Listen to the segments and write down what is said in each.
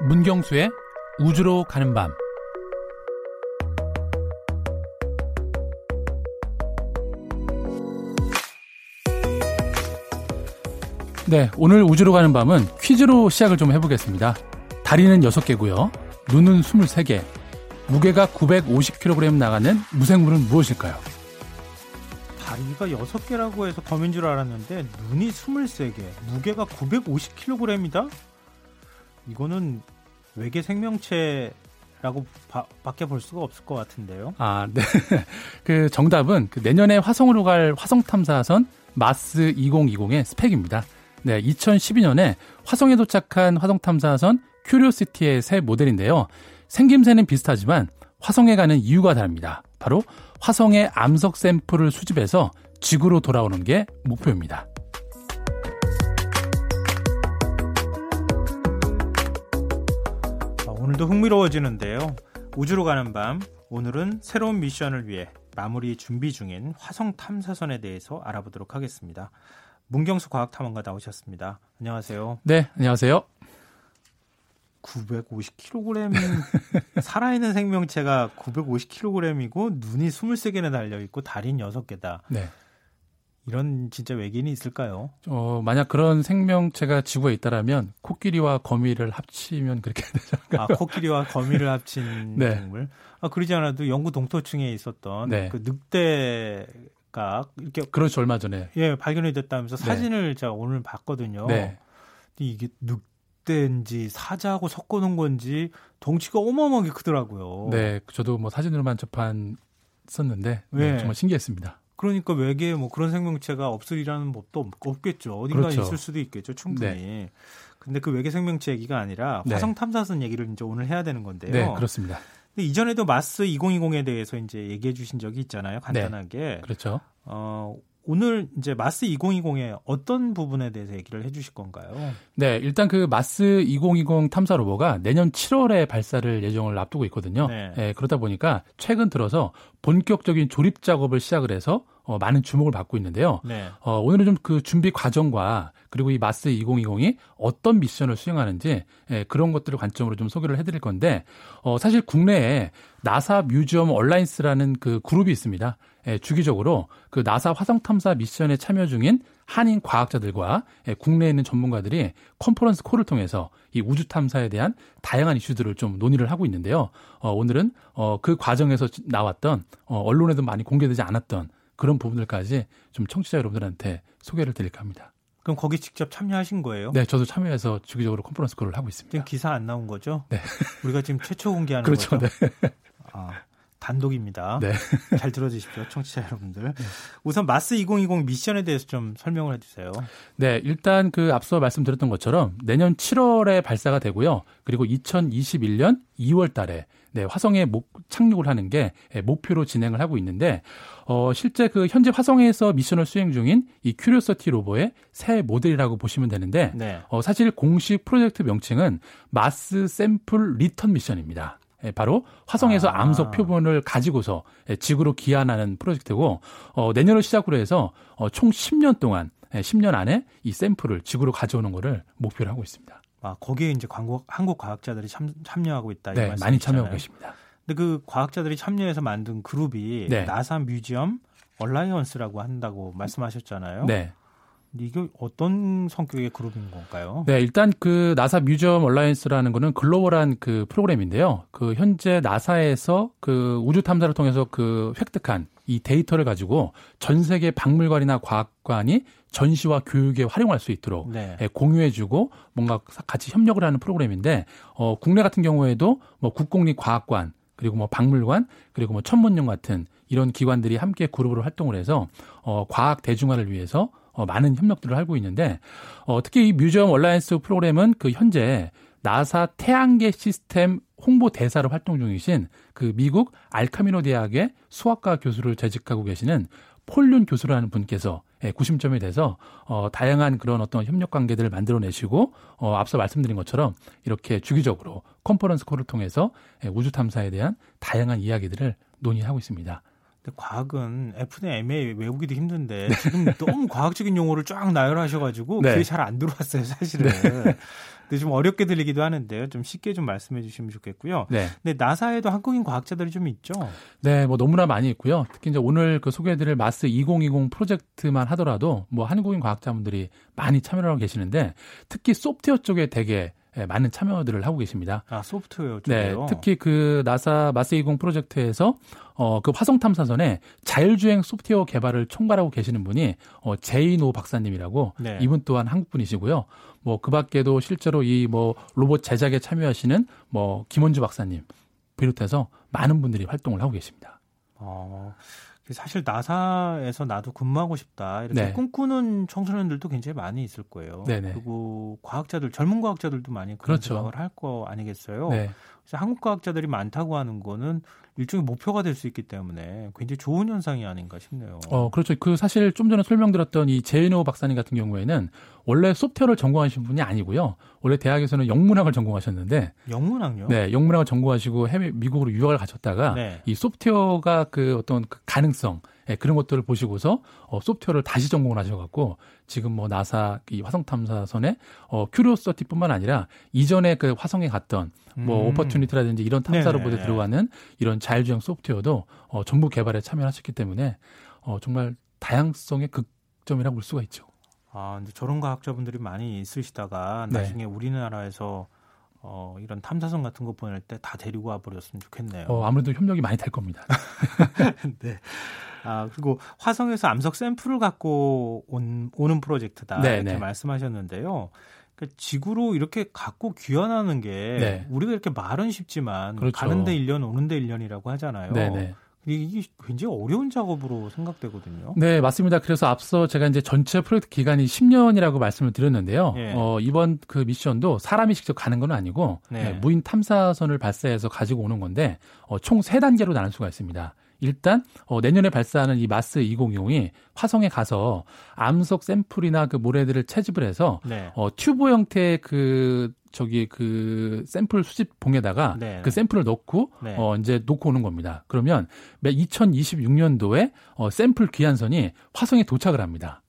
문경수의 우주로 가는 밤. 네, 오늘 우주로 가는 밤은 퀴즈로 시작을 좀 해보겠습니다. 다리는 6개고요. 눈은 23개. 무게가 950kg 나가는 무생물은 무엇일까요? 다리가 6개라고 해서 검인 줄 알았는데 눈이 23개, 무게가 950kg이다? 이거는 외계 생명체 라고 바, 밖에 볼 수가 없을 것 같은데요. 아, 네. 그 정답은 그 내년에 화성으로 갈 화성 탐사선 마스 2020의 스펙입니다. 네, 2012년에 화성에 도착한 화성 탐사선 큐리오시티의 새 모델인데요. 생김새는 비슷하지만 화성에 가는 이유가 다릅니다. 바로 화성의 암석 샘플을 수집해서 지구로 돌아오는 게 목표입니다. 오늘도 흥미로워지는데요. 우주로 가는 밤, 오늘은 새로운 미션을 위해 마무리 준비 중인 화성 탐사선에 대해서 알아보도록 하겠습니다. 문경수 과학탐험가 나오셨습니다. 안녕하세요. 네, 안녕하세요. 950kg 살아있는 생명체가 950kg이고 눈이 23개나 달려 있고 다리는 6개다. 네. 이런 진짜 외계인이 있을까요? 어, 만약 그런 생명체가 지구에 있다라면 코끼리와 거미를 합치면 그렇게 되잖아요. 아, 코끼리와 거미를 합친 네. 동물. 아, 그러지 않아도 영구 동토층에 있었던 네. 그 늑대 가 이렇게 그렇죠 얼마 전에 예 발견이 됐다면서 네. 사진을 제가 오늘 봤거든요. 네. 이게 늑 늑대인지 사자하고 섞어놓은 건지 덩치가 어마어마하게 크더라고요. 네, 저도 뭐 사진으로만 접했었는데 네. 네, 정말 신기했습니다. 그러니까 외계에 뭐 그런 생명체가 없으리라는 법도 없겠죠. 어딘가 그렇죠. 있을 수도 있겠죠, 충분히. 네. 근데 그 외계 생명체 얘기가 아니라 네. 화성 탐사선 얘기를 이제 오늘 해야 되는 건데요. 네, 그렇습니다. 근데 이전에도 마스 2020에 대해서 이제 얘기해 주신 적이 있잖아요, 간단하게. 네, 그렇죠. 어, 오늘 이제 마스 2020의 어떤 부분에 대해서 얘기를 해 주실 건가요? 네, 일단 그 마스 2020 탐사 로버가 내년 7월에 발사를 예정을 앞두고 있거든요. 네. 네, 그러다 보니까 최근 들어서 본격적인 조립 작업을 시작을 해서 어, 많은 주목을 받고 있는데요. 네. 어, 오늘은 좀 그 준비 과정과 그리고 이 마스 2020이 어떤 미션을 수행하는지 예, 그런 것들을 관점으로 좀 소개를 해드릴 건데 어, 사실 국내에 나사 뮤지엄 얼라인스라는 그 그룹이 있습니다. 예, 주기적으로 그 나사 화성 탐사 미션에 참여 중인 한인 과학자들과 예, 국내에 있는 전문가들이 컨퍼런스 콜을 통해서 이 우주 탐사에 대한 다양한 이슈들을 좀 논의를 하고 있는데요. 어, 오늘은 어, 그 과정에서 나왔던 어, 언론에도 많이 공개되지 않았던 그런 부분들까지 좀 청취자 여러분들한테 소개를 드릴까 합니다. 그럼 거기 직접 참여하신 거예요? 네, 저도 참여해서 주기적으로 컨퍼런스 콜을 하고 있습니다. 지금 기사 안 나온 거죠? 네. 우리가 지금 최초 공개하는 그렇죠, 거죠? 네. 아, 단독입니다. 네. 잘 들어주십시오, 청취자 여러분들. 네. 우선 마스 2020 미션에 대해서 좀 설명을 해주세요. 네, 일단 그 앞서 말씀드렸던 것처럼 내년 7월에 발사가 되고요. 그리고 2021년 2월달에 네, 화성에 목, 착륙을 하는 게 예, 목표로 진행을 하고 있는데 어, 실제 그 현재 화성에서 미션을 수행 중인 이 Curiosity rover의 새 모델이라고 보시면 되는데 네. 어, 사실 공식 프로젝트 명칭은 Mars Sample Return mission입니다. 예, 바로 화성에서 아. 암석 표본을 가지고서 예, 지구로 귀환하는 프로젝트고 어, 내년을 시작으로 해서 어, 총 10년 동안 10년 안에 이 샘플을 지구로 가져오는 것을 목표로 하고 있습니다. 아, 거기에 이제 광고, 한국 과학자들이 참, 참여하고 있다. 네, 많이 참여하고 계십니다. 근데 그 과학자들이 참여해서 만든 그룹이 네. NASA Museum Alliance라고 한다고 말씀하셨잖아요. 네. 이게 어떤 성격의 그룹인 건가요? 네, 일단 그 NASA Museum Alliance라는 거는 글로벌한 그 프로그램인데요. 그 현재 NASA에서 그 우주 탐사를 통해서 그 획득한 이 데이터를 가지고 전 세계 박물관이나 과학관이 전시와 교육에 활용할 수 있도록 네. 예, 공유해주고 뭔가 같이 협력을 하는 프로그램인데 어, 국내 같은 경우에도 뭐 국공립과학관 그리고 뭐 박물관 그리고 뭐 천문연 같은 이런 기관들이 함께 그룹으로 활동을 해서 어, 과학 대중화를 위해서 어, 많은 협력들을 하고 있는데 어, 특히 이 Museum Alliance 프로그램은 그 현재 나사 태양계 시스템 홍보 대사로 활동 중이신 그 미국 El Camino 대학의 수학과 교수를 재직하고 계시는 폴 윤 교수라는 분께서 예, 구심점이 돼서 어, 다양한 그런 어떤 협력 관계들을 만들어내시고 어, 앞서 말씀드린 것처럼 이렇게 주기적으로 컨퍼런스 콜을 통해서 예, 우주 탐사에 대한 다양한 이야기들을 논의하고 있습니다. 과학은 F는 MA 외우기도 힘든데 지금 너무 과학적인 용어를 쫙 나열하셔가지고 네. 그게 잘안 들어왔어요 사실은. 네. 근데 좀 어렵게 들리기도 하는데요. 좀 쉽게 좀 말씀해 주시면 좋겠고요. 네. 근데 나사에도 한국인 과학자들이 좀 있죠. 네, 뭐 너무나 많이 있고요. 특히 이제 오늘 그 소개해드릴 마스 2020 프로젝트만 하더라도 뭐 한국인 과학자분들이 많이 참여를 하고 계시는데 특히 소프트웨어 쪽에 되게 예, 많은 참여들을 하고 계십니다. 아 소프트웨어 네, 쪽에요. 특히 그 나사 마스 20 프로젝트에서 어 그 화성 탐사선에 자율주행 소프트웨어 개발을 총괄하고 계시는 분이 어 제이노 박사님이라고 네. 이분 또한 한국 분이시고요. 뭐 그 밖에도 실제로 이 뭐 로봇 제작에 참여하시는 뭐 김원주 박사님 비롯해서 많은 분들이 활동을 하고 계십니다. 어, 사실 나사에서 나도 근무하고 싶다 이렇게 네. 꿈꾸는 청소년들도 굉장히 많이 있을 거예요. 네네. 그리고 과학자들 젊은 과학자들도 많이 그런 그렇죠. 생각을 할 거 아니겠어요. 네. 그래서 한국 과학자들이 많다고 하는 거는 일종의 목표가 될 수 있기 때문에 굉장히 좋은 현상이 아닌가 싶네요. 어, 그렇죠. 그 사실 좀 전에 설명드렸던 이 제이노 박사님 같은 경우에는 원래 소프트웨어를 전공하신 분이 아니고요. 원래 대학에서는 영문학을 전공하셨는데, 영문학요? 네, 영문학을 전공하시고 해외 미국으로 유학을 가셨다가 네. 이 소프트웨어가 그 어떤 그 가능성 예, 그런 것들을 보시고서 어, 소프트웨어를 다시 전공을 하셔갖고 지금 뭐 나사 이 화성 탐사선에 어, 큐리오서티뿐만 아니라 이전에 그 화성에 갔던 뭐 음. 오퍼튜니티라든지 이런 탐사. 로봇에 들어가는 이런 자율주행 소프트웨어도 어, 전부 개발에 참여하셨기 때문에 어, 정말 다양성의 극점이라고 볼 수가 있죠. 아, 근데 저런 과학자분들이 많이 있으시다가 네. 나중에 우리나라에서 어, 이런 탐사선 같은 거 보낼 때 다 데리고 와 버렸으면 좋겠네요. 어, 아무래도 협력이 많이 될 겁니다. 네. 아, 그리고 화성에서 암석 샘플을 갖고 온, 오는 프로젝트다. 네, 이렇게 네. 말씀하셨는데요. 그러니까 지구로 이렇게 갖고 귀환하는 게 네. 우리가 이렇게 말은 쉽지만 그렇죠. 가는데 1년 오는데 1년이라고 하잖아요. 네네. 이게 굉장히 어려운 작업으로 생각되거든요. 네, 맞습니다. 그래서 앞서 제가 이제 전체 프로젝트 기간이 10년이라고 말씀을 드렸는데요. 예. 어, 이번 그 미션도 사람이 직접 가는 건 아니고 네. 네, 무인 탐사선을 발사해서 가지고 오는 건데 어, 총세 단계로 나눌 수가 있습니다. 일단 어, 내년에 발사하는 이 마스 2020이 화성에 가서 암석 샘플이나 그 모래들을 채집을 해서 네. 어, 튜브 형태의 그 저기 그 샘플 수집 봉에다가 네. 그 샘플을 넣고 네. 어 이제 놓고 오는 겁니다. 그러면 2026년도에 어 샘플 귀환선이 화성에 도착을 합니다.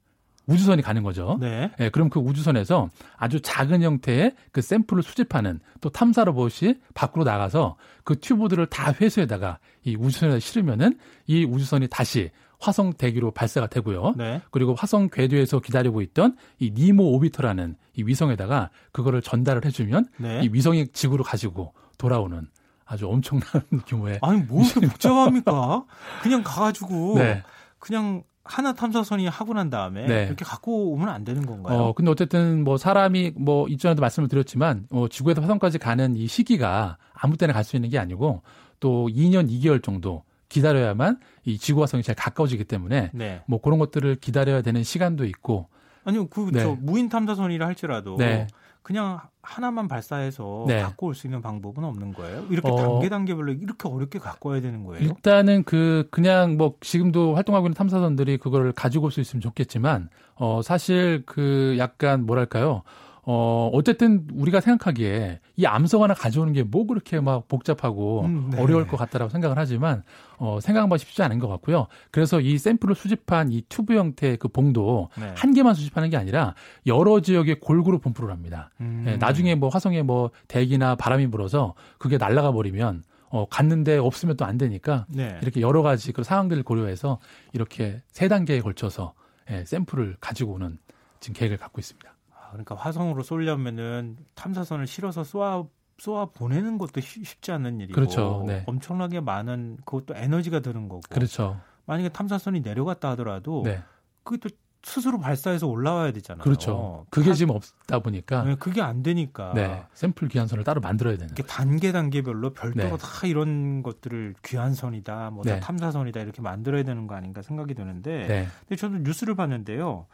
우주선이 가는 거죠. 네. 예, 그럼 그 우주선에서 아주 작은 형태의 그 샘플을 수집하는 또 탐사 로봇이 밖으로 나가서 그 튜브들을 다 회수에다가 이 우주선에 실으면은 이 우주선이 다시 화성 대기로 발사가 되고요. 네. 그리고 화성 궤도에서 기다리고 있던 이 니모 오비터라는 이 위성에다가 그거를 전달을 해주면 네. 이 위성이 지구로 가지고 돌아오는 아주 엄청난 규모의 아니 뭐 이렇게 복잡합니까? 그냥 가가지고 네. 그냥 하나 탐사선이 하고 난 다음에 네. 이렇게 갖고 오면 안 되는 건가요? 어, 근데 어쨌든 뭐 사람이 뭐 이전에도 말씀을 드렸지만 어, 지구에서 화성까지 가는 이 시기가 아무 때나 갈 수 있는 게 아니고 또 2년 2개월 정도 기다려야만 이 지구 화성이 제일 가까워지기 때문에 네. 뭐 그런 것들을 기다려야 되는 시간도 있고 아니요, 그, 네. 저, 무인 탐사선이라 할지라도. 네. 그냥 하나만 발사해서 네. 갖고 올 수 있는 방법은 없는 거예요? 이렇게 어. 단계 단계별로 이렇게 어렵게 갖고 와야 되는 거예요? 일단은 그 그냥 뭐 지금도 활동하고 있는 탐사선들이 그걸 가지고 올 수 있으면 좋겠지만 어 사실 그 약간 뭐랄까요? 어 어쨌든 우리가 생각하기에 이 암석 하나 가져오는 게 뭐 그렇게 막 복잡하고 음, 네. 어려울 것 같다라고 생각을 하지만 어 생각해봐 쉽지 않은 것 같고요. 그래서 이 샘플을 수집한 이 튜브 형태의 그 봉도 네. 한 개만 수집하는 게 아니라 여러 지역에 골고루 분포를 합니다. 음. 예, 나중에 뭐 화성에 뭐 대기나 바람이 불어서 그게 날아가 버리면 어 갔는데 없으면 또 안 되니까 네. 이렇게 여러 가지 그 상황들을 고려해서 이렇게 세 단계에 걸쳐서 예, 샘플을 가지고 오는 지금 계획을 갖고 있습니다. 아, 그러니까 화성으로 쏘려면은 탐사선을 실어서 쏘아 쏘아 보내는 것도 쉬- 쉽지 않은 일이고 그렇죠. 네. 엄청나게 많은 그것도 에너지가 드는 거고 그렇죠. 만약에 탐사선이 내려갔다 하더라도 네, 그게 또 스스로 발사해서 올라와야 되잖아요. 그렇죠. 그게 다- 지금 없다 보니까 네, 그게 안 되니까 네, 샘플 귀환선을 따로 만들어야 되는. 이렇게 단계 단계별로 별도로 네. 다 이런 것들을 귀환선이다, 뭐다 네. 탐사선이다 이렇게 만들어야 되는 거 아닌가 생각이 드는데, 네, 근데 저는 뉴스를 봤는데요.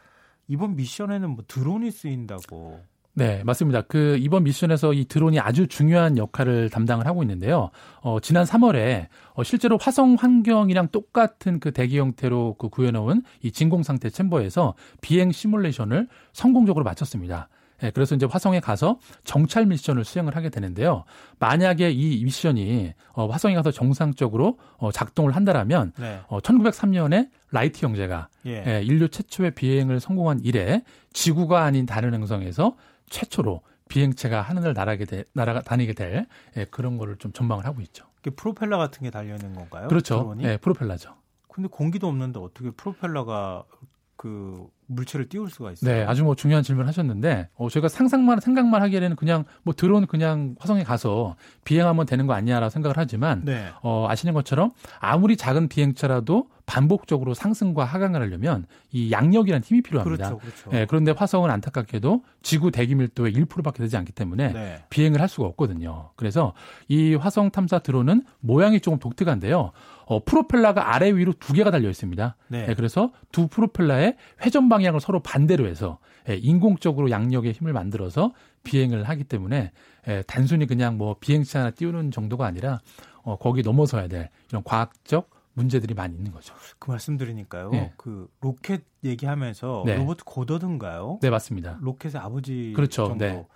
이번 미션에는 뭐 드론이 쓰인다고. 네, 맞습니다. 그 이번 미션에서 이 드론이 아주 중요한 역할을 담당을 하고 있는데요. 어, 지난 3월에 어, 실제로 화성 환경이랑 똑같은 그 대기 형태로 그 구현해놓은 이 진공 상태 chamber에서 비행 시뮬레이션을 성공적으로 마쳤습니다. 예, 그래서 이제 화성에 가서 정찰 미션을 수행을 하게 되는데요. 만약에 이 미션이 어, 화성에 가서 정상적으로 어, 작동을 한다라면 네. 어, 1903년에 라이트 형제가 예. 예, 인류 최초의 비행을 성공한 이래 지구가 아닌 다른 행성에서 최초로 비행체가 하늘을 날아게 돼, 날아 다니게 될 예, 그런 거를 좀 전망을 하고 있죠. 프로펠러 같은 게 달려 있는 건가요? 그렇죠. 예, 프로펠러죠. 근데 공기도 없는데 어떻게 프로펠러가 그 물체를 띄울 수가 있어요. 네, 아주 뭐 중요한 질문을 하셨는데, 어, 저희가 상상만, 생각만 하기에는 그냥 뭐 드론 그냥 화성에 가서 비행하면 되는 거 아니냐라고 생각을 하지만, 네. 어, 아시는 것처럼 아무리 작은 비행체라도 반복적으로 상승과 하강을 하려면 이 양력이라는 힘이 필요합니다. 그렇죠, 그렇죠. 네, 그런데 화성은 안타깝게도 지구 대기 밀도의 1%밖에 되지 않기 때문에 네. 비행을 할 수가 없거든요. 그래서 이 화성 탐사 드론은 모양이 조금 독특한데요. 어, 프로펠러가 아래 위로 두 개가 달려 있습니다. 네. 네, 그래서 두 프로펠러의 회전 방향을 서로 반대로 해서 예, 인공적으로 양력의 힘을 만들어서 비행을 하기 때문에 예, 단순히 그냥 뭐 비행체 하나 띄우는 정도가 아니라 어, 거기 넘어서야 될 이런 과학적 문제들이 많이 있는 거죠. 그 말씀 드리니까요. 네. 그 로켓 얘기하면서 네. 로버트 고더드인가요? 네, 맞습니다. 로켓의 아버지 그렇죠. 정도. 네.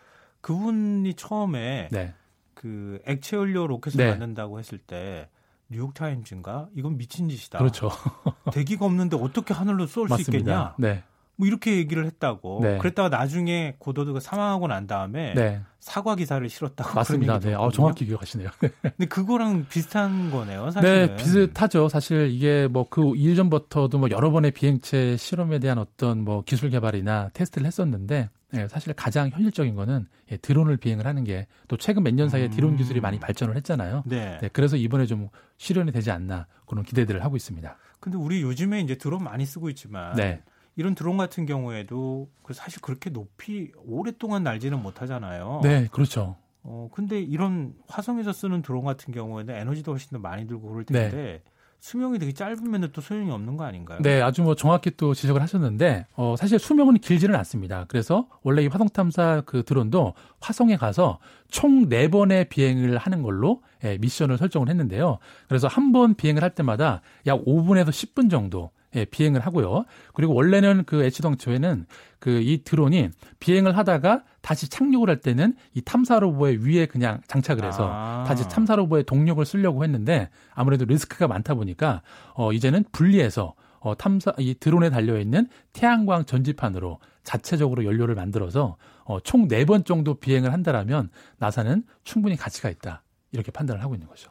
그분이 처음에 네. 그 액체 연료 로켓을 네. 만든다고 했을 때 뉴욕 타임즈인가 이건 미친 짓이다. 그렇죠. 대기가 없는데 어떻게 하늘로 쏠 수 있겠냐? 네. 뭐 이렇게 얘기를 했다고. 네. 그랬다가 나중에 고도드가 사망하고 난 다음에 네. 사과 기사를 실었다고. 맞습니다. 네. 아, 정확히 기억하시네요. 근데 그거랑 비슷한 거네요, 사실. 네, 비슷하죠. 사실 이게 뭐 그 이전 부터도 뭐 여러 번의 비행체 실험에 대한 어떤 뭐 기술 개발이나 테스트를 했었는데 네, 사실 가장 현실적인 거는 예, 드론을 비행을 하는 게 또 최근 몇 년 사이에 음. 드론 기술이 많이 발전을 했잖아요. 네. 네. 그래서 이번에 좀 실현이 되지 않나 그런 기대들을 하고 있습니다. 근데 우리 요즘에 이제 드론 많이 쓰고 있지만 네. 이런 드론 같은 경우에도 그 사실 그렇게 높이 오랫동안 날지는 못하잖아요. 네, 그렇죠. 어 근데 이런 화성에서 쓰는 드론 같은 경우에는 에너지도 훨씬 더 많이 들고 그럴 텐데 네. 수명이 되게 짧으면 또 소용이 없는 거 아닌가요? 네, 아주 뭐 정확히 또 지적을 하셨는데, 어, 사실 수명은 길지는 않습니다. 그래서 원래 이 화성 탐사 그 드론도 화성에 가서 총 4번의 비행을 하는 걸로 예, 미션을 설정을 했는데요. 그래서 한 번 비행을 할 때마다 약 5분에서 10분 정도 예, 비행을 하고요. 그리고 원래는 그 H덩초에는 그 이 드론이 비행을 하다가 다시 착륙을 할 때는 이 탐사 로봇의 위에 그냥 장착을 해서 아. 다시 탐사 로봇의 동력을 쓰려고 했는데 아무래도 리스크가 많다 보니까 어 이제는 분리해서 어 탐사 이 드론에 달려 있는 태양광 전지판으로 자체적으로 연료를 만들어서 어 총 4번 정도 비행을 한다라면 나사는 충분히 가치가 있다. 이렇게 판단을 하고 있는 거죠.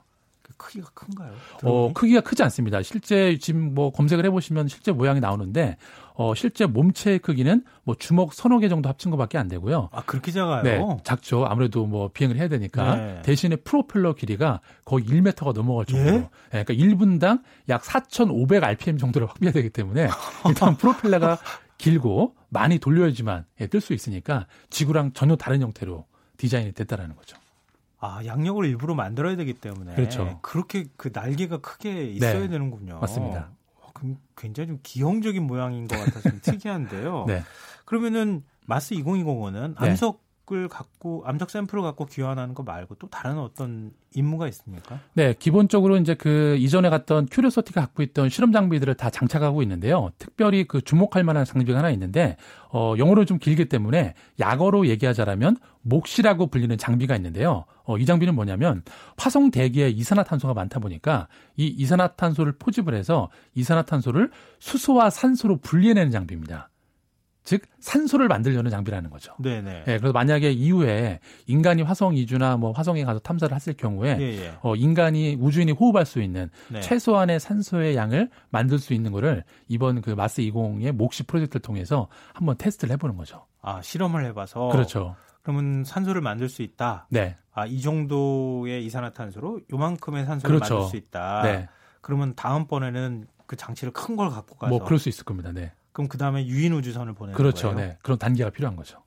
크기가 큰가요? 어, 크기가 크지 않습니다. 실제 지금 뭐 검색을 해보시면 실제 모양이 나오는데 어, 실제 몸체의 크기는 뭐 주먹 서너 개 정도 합친 것밖에 안 되고요. 아 그렇게 작아요? 네, 작죠. 아무래도 뭐 비행을 해야 되니까 네. 대신에 프로펠러 길이가 거의 1m가 넘어갈 정도로. 예? 네, 그러니까 1분당 약 4,500 rpm 정도를 확비해야 되기 때문에 일단 프로펠러가 길고 많이 돌려야지만 예, 뜰 수 있으니까 지구랑 전혀 다른 형태로 디자인이 됐다라는 거죠. 아, 양력을 일부러 만들어야 되기 때문에 그렇죠. 그렇게 그 날개가 크게 있어야 네, 되는군요. 맞습니다. 어, 굉장히 좀 기형적인 모양인 것 같아서 좀 특이한데요. 네. 그러면은 마스 2020은 암석 을 갖고 암석 샘플을 갖고 귀환하는 거 말고 또 다른 어떤 임무가 있습니까? 네, 기본적으로 이제 그 이전에 갔던 큐리오서티가 갖고 있던 실험 장비들을 다 장착하고 있는데요. 특별히 그 주목할 만한 장비가 하나 있는데 어 영어로 좀 길기 때문에 약어로 얘기하자라면 몫이라고 불리는 장비가 있는데요. 어, 이 장비는 뭐냐면 화성 대기에 이산화탄소가 많다 보니까 이 이산화탄소를 포집을 해서 이산화탄소를 수소와 산소로 분리해내는 장비입니다. 즉 산소를 만들려는 장비라는 거죠. 네네. 예, 그래서 만약에 이후에 인간이 화성 이주나 뭐 화성에 가서 탐사를 했을 경우에 예, 예. 어, 인간이 우주인이 호흡할 수 있는 네. 최소한의 산소의 양을 만들 수 있는 거를 이번 그 마스 20의 몫시 프로젝트를 통해서 한번 테스트를 해보는 거죠. 아 실험을 해봐서. 그렇죠. 그러면 산소를 만들 수 있다. 네. 아이 정도의 이산화탄소로 요만큼의 산소를 그렇죠. 만들 수 있다. 네. 그러면 다음번에는 그 장치를 큰 걸 갖고 가서. 뭐 그럴 수 있을 겁니다. 네. 그럼 그 다음에 유인 우주선을 보내는 그렇죠, 거예요. 네. 그런 단계가 필요한 거죠.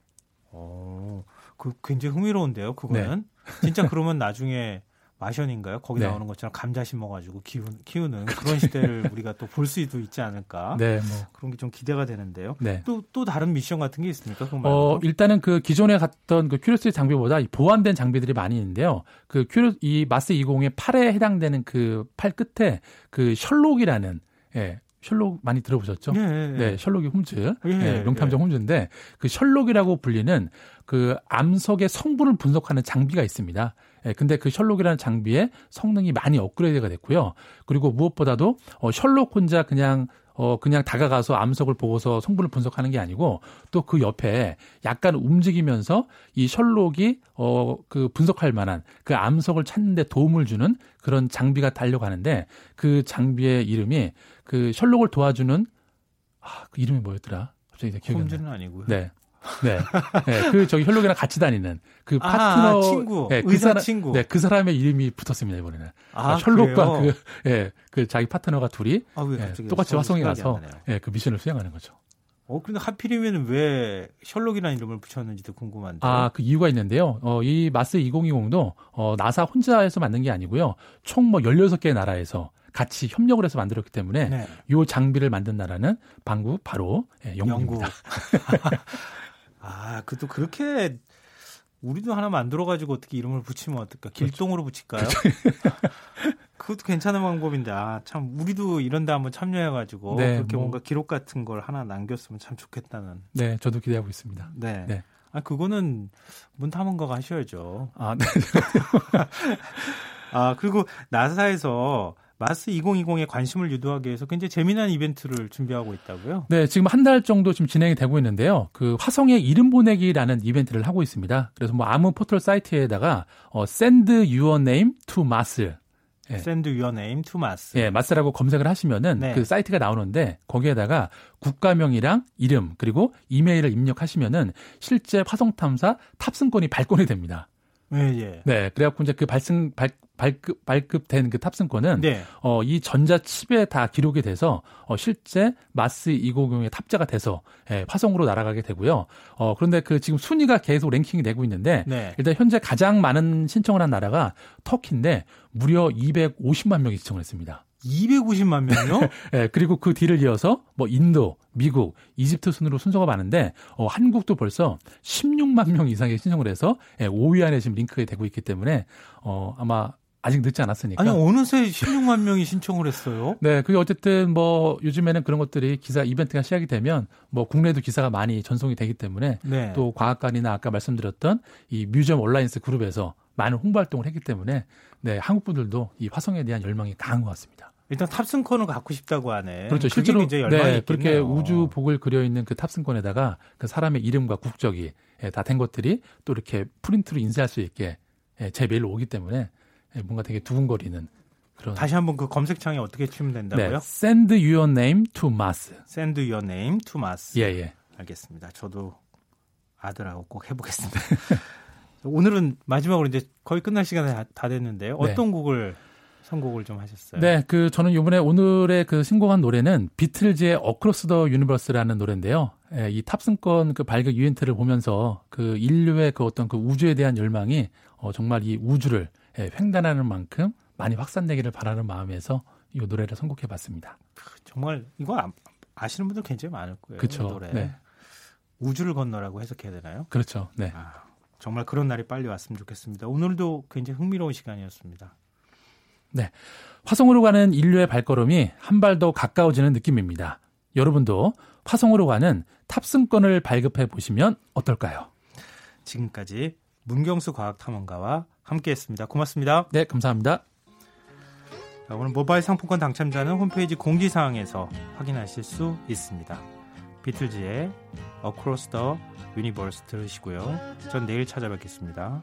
어, 그 굉장히 흥미로운데요. 그거는 네. 진짜 그러면 나중에 마션인가요? 거기 네. 나오는 것처럼 감자 심어가지고 키우, 키우는 그런 시대를 우리가 또 볼 수도 있지 않을까? 네, 뭐 그런 게 좀 기대가 되는데요. 네. 또, 또 다른 미션 같은 게 있습니까? 어, 일단은 그 기존에 갔던 그 Curiosity 장비보다 보완된 장비들이 많이 있는데요. 그 큐리오, 이 Mars 20의 팔에 해당되는 그 팔 끝에 그 셜록이라는 예, 셜록 많이 들어보셨죠? 네, 네 셜록 홈즈, 예, 네, 명탐정 예. 홈즈인데 그 셜록이라고 불리는 그 암석의 성분을 분석하는 장비가 있습니다. 예, 근데 그 셜록이라는 장비의 성능이 많이 업그레이드가 됐고요. 그리고 무엇보다도 어, 셜록 혼자 그냥 어 그냥 다가가서 암석을 보고서 성분을 분석하는 게 아니고 또 그 옆에 약간 움직이면서 이 셜록이 어 그 분석할 만한 그 암석을 찾는데 도움을 주는 그런 장비가 달려가는데 그 장비의 이름이 그 셜록을 도와주는 아 그 이름이 뭐였더라? 갑자기 기억이 안 나. 홈즈는 아니고요. 네. 네. 네. 그 저기 혈록이랑 같이 다니는 그 아, 파트너 친구, 네, 그 의사 사람 친구. 네, 그 사람의 이름이 붙었습니다, 이번에는. 아, 셜록과 그래요? 그 예, 그 자기 파트너가 둘이 아, 갑자기 똑같이 성- 화성에 가서. 예, 그 미션을 수행하는 거죠. 어, 근데 하필이면 왜 셜록이라는 이름을 붙였는지도 궁금한데. 아, 그 이유가 있는데요. 어, 이 마스 2020도 어, 나사 혼자에서 만든 게 아니고요. 총 뭐 16개의 나라에서 같이 협력을 해서 만들었기 때문에 네. 이 장비를 만든 나라는 방구 바로 예, 영국입니다. 아, 그것도 그렇게 우리도 하나 만들어가지고 어떻게 이름을 붙이면 어떨까? 길동으로 붙일까요? 그것도 괜찮은 방법인데, 아, 참, 우리도 이런 데 한번 참여해가지고, 네, 그렇게 뭐. 뭔가 기록 같은 걸 하나 남겼으면 참 좋겠다는. 네, 저도 기대하고 있습니다. 네. 네. 아, 그거는 문탐원가가 하셔야죠. 아, 네. 아, 그리고 나사에서 마스 2020에 관심을 유도하기 위해서 굉장히 재미난 이벤트를 준비하고 있다고요? 네, 지금 한 달 정도 지금 진행이 되고 있는데요. 그 화성의 이름 보내기라는 이벤트를 하고 있습니다. 그래서 뭐 아무 포털 사이트에다가 어, send your name to Mars. 네. Send your name to Mars. 예, 마스라고 검색을 하시면은 네. 그 사이트가 나오는데 거기에다가 국가명이랑 이름 그리고 이메일을 입력하시면은 실제 화성 탐사 탑승권이 발권이 됩니다. 예, 예. 네, 그래갖고 이제 그 발승 발 발급 발급된 그 탑승권은 네. 어, 이 전자 칩에 다 기록이 돼서 어, 실제 마스 250에 탑재가 돼서 예, 화성으로 날아가게 되고요. 어, 그런데 그 지금 순위가 계속 랭킹이 되고 있는데 네. 일단 현재 가장 많은 신청을 한 나라가 터키인데 무려 250만 명이 신청을 했습니다. 250만 명이요? 예, 그리고 그 뒤를 이어서 뭐 인도, 미국, 이집트 순으로 순서가 많은데 어, 한국도 벌써 16만 명 이상의 신청을 해서 예, 5위 안에 지금 링크가 되고 있기 때문에 어, 아마 아직 늦지 않았으니까. 아니 어느새 16만 명이 신청을 했어요. 네, 그게 어쨌든 뭐 요즘에는 그런 것들이 기사 이벤트가 시작이 되면 뭐 국내에도 기사가 많이 전송이 되기 때문에 네. 또 과학관이나 아까 말씀드렸던 이 뮤지엄 온라인스 그룹에서 많은 홍보 활동을 했기 때문에 네, 한국 분들도 이 화성에 대한 열망이 강한 것 같습니다. 일단 탑승권을 갖고 싶다고 하네. 그렇죠. 실제로 이제 네, 있겠네요. 그렇게 우주 복을 그려 있는 그 탑승권에다가 그 사람의 이름과 국적이 예, 다된 것들이 또 이렇게 프린트로 인쇄할 수 있게 예, 제 메일로 오기 때문에 예, 뭔가 되게 두근거리는 그런 다시 한번 그 검색창에 어떻게 치면 된다고요? 네, send your name to Mars. Send your name to Mars. 예, 예. 알겠습니다. 저도 아들하고 꼭 해보겠습니다. 오늘은 마지막으로 이제 거의 끝날 시간이 다, 다 됐는데요. 네. 어떤 곡을 선곡을 좀 하셨어요? 네, 그 저는 이번에 오늘의 그 신곡한 노래는 비틀즈의 Across the Universe라는 노래인데요. 예, 이 탑승권 그 발급 이벤트를 보면서 그 인류의 그 어떤 그 우주에 대한 열망이 어, 정말 이 우주를 예, 횡단하는 만큼 많이 확산되기를 바라는 마음에서 이 노래를 선곡해 봤습니다. 정말 이거 아, 아시는 분들 굉장히 많을 거예요. 그쵸. 이 노래. 네. 우주를 건너라고 해석해야 되나요? 그렇죠. 네. 아, 정말 그런 날이 빨리 왔으면 좋겠습니다. 오늘도 굉장히 흥미로운 시간이었습니다. 화성으로 가는 인류의 발걸음이 한 발 더 가까워지는 느낌입니다. 여러분도 화성으로 가는 탑승권을 발급해 보시면 어떨까요? 지금까지 문경수 과학탐험가와 함께했습니다. 고맙습니다. 네, 감사합니다. 자, 오늘 모바일 상품권 당첨자는 홈페이지 공지사항에서 확인하실 수 있습니다. 비틀즈의 Across the Universe 들으시고요. 전 내일 찾아뵙겠습니다.